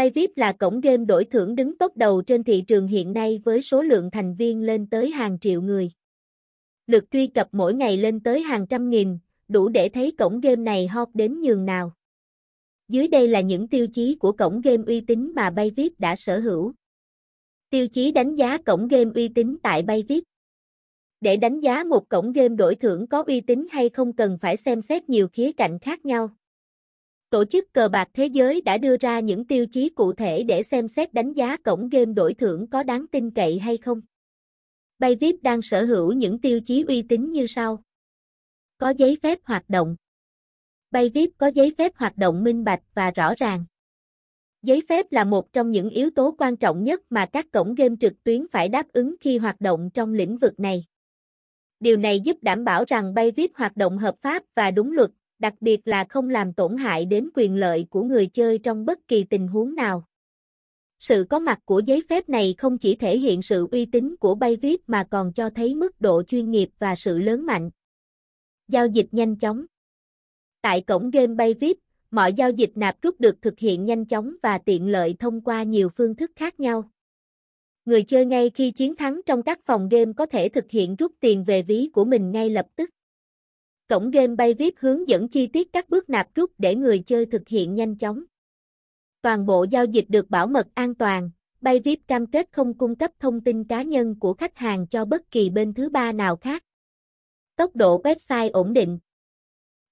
Bayvip là cổng game đổi thưởng đứng top đầu trên thị trường hiện nay với số lượng thành viên lên tới hàng triệu người. Lượt truy cập mỗi ngày lên tới hàng trăm nghìn, đủ để thấy cổng game này hot đến nhường nào. Dưới đây là những tiêu chí của cổng game uy tín mà Bayvip đã sở hữu. Tiêu chí đánh giá cổng game uy tín tại Bayvip. Để đánh giá một cổng game đổi thưởng có uy tín hay không cần phải xem xét nhiều khía cạnh khác nhau. Tổ chức cờ bạc thế giới đã đưa ra những tiêu chí cụ thể để xem xét đánh giá cổng game đổi thưởng có đáng tin cậy hay không. Bayvip đang sở hữu những tiêu chí uy tín như sau. Có giấy phép hoạt động. Bayvip có giấy phép hoạt động minh bạch và rõ ràng. Giấy phép là một trong những yếu tố quan trọng nhất mà các cổng game trực tuyến phải đáp ứng khi hoạt động trong lĩnh vực này. Điều này giúp đảm bảo rằng Bayvip hoạt động hợp pháp và đúng luật, đặc biệt là không làm tổn hại đến quyền lợi của người chơi trong bất kỳ tình huống nào. Sự có mặt của giấy phép này không chỉ thể hiện sự uy tín của Bayvip mà còn cho thấy mức độ chuyên nghiệp và sự lớn mạnh. Giao dịch nhanh chóng Tại cổng game Bayvip, mọi giao dịch nạp rút được thực hiện nhanh chóng và tiện lợi thông qua nhiều phương thức khác nhau. Người chơi ngay khi chiến thắng trong các phòng game có thể thực hiện rút tiền về ví của mình ngay lập tức. Cổng game Bayvip hướng dẫn chi tiết các bước nạp rút để người chơi thực hiện nhanh chóng. Toàn bộ giao dịch được bảo mật an toàn, Bayvip cam kết không cung cấp thông tin cá nhân của khách hàng cho bất kỳ bên thứ ba nào khác. Tốc độ website ổn định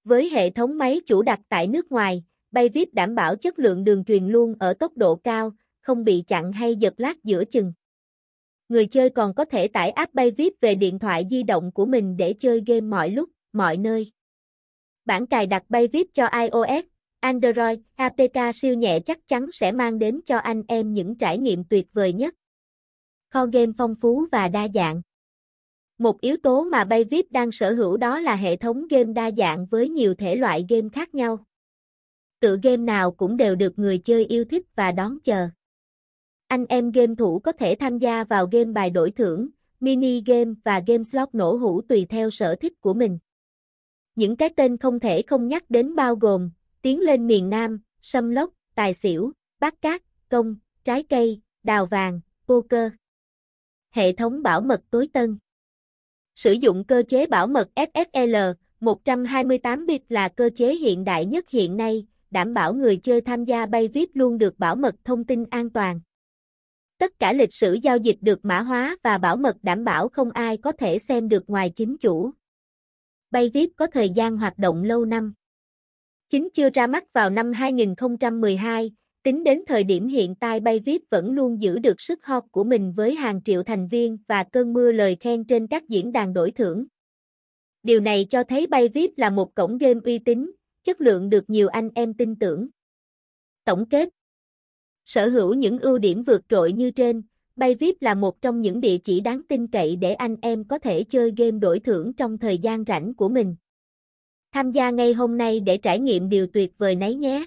Với hệ thống máy chủ đặt tại nước ngoài, Bayvip đảm bảo chất lượng đường truyền luôn ở tốc độ cao, không bị chặn hay giật lát giữa chừng. Người chơi còn có thể tải app Bayvip về điện thoại di động của mình để chơi game mọi lúc, mọi nơi. Bản cài đặt Bayvip cho iOS, Android, APK siêu nhẹ chắc chắn sẽ mang đến cho anh em những trải nghiệm tuyệt vời nhất. Kho game phong phú và đa dạng. Một yếu tố mà Bayvip đang sở hữu đó là hệ thống game đa dạng với nhiều thể loại game khác nhau. Tựa game nào cũng đều được người chơi yêu thích và đón chờ. Anh em game thủ có thể tham gia vào game bài đổi thưởng, mini game và game slot nổ hũ tùy theo sở thích của mình. Những cái tên không thể không nhắc đến bao gồm Tiến lên miền Nam, Sâm Lốc, Tài xỉu, Bát Cát, Công, Trái cây, Đào vàng, Poker. Hệ thống bảo mật tối tân Sử dụng cơ chế bảo mật SSL 128 bit là cơ chế hiện đại nhất hiện nay, đảm bảo người chơi tham gia bay VIP luôn được bảo mật thông tin an toàn. Tất cả lịch sử giao dịch được mã hóa và bảo mật đảm bảo không ai có thể xem được ngoài chính chủ. Bay VIP có thời gian hoạt động lâu năm. Chính chưa ra mắt vào năm 2012, tính đến thời điểm hiện tại Bay VIP vẫn luôn giữ được sức hot của mình với hàng triệu thành viên và cơn mưa lời khen trên các diễn đàn đổi thưởng. Điều này cho thấy Bay VIP là một cổng game uy tín, chất lượng được nhiều anh em tin tưởng. Tổng kết Sở hữu những ưu điểm vượt trội như trên, Bay VIP là một trong những địa chỉ đáng tin cậy để anh em có thể chơi game đổi thưởng trong thời gian rảnh của mình. Tham gia ngay hôm nay để trải nghiệm điều tuyệt vời nấy nhé!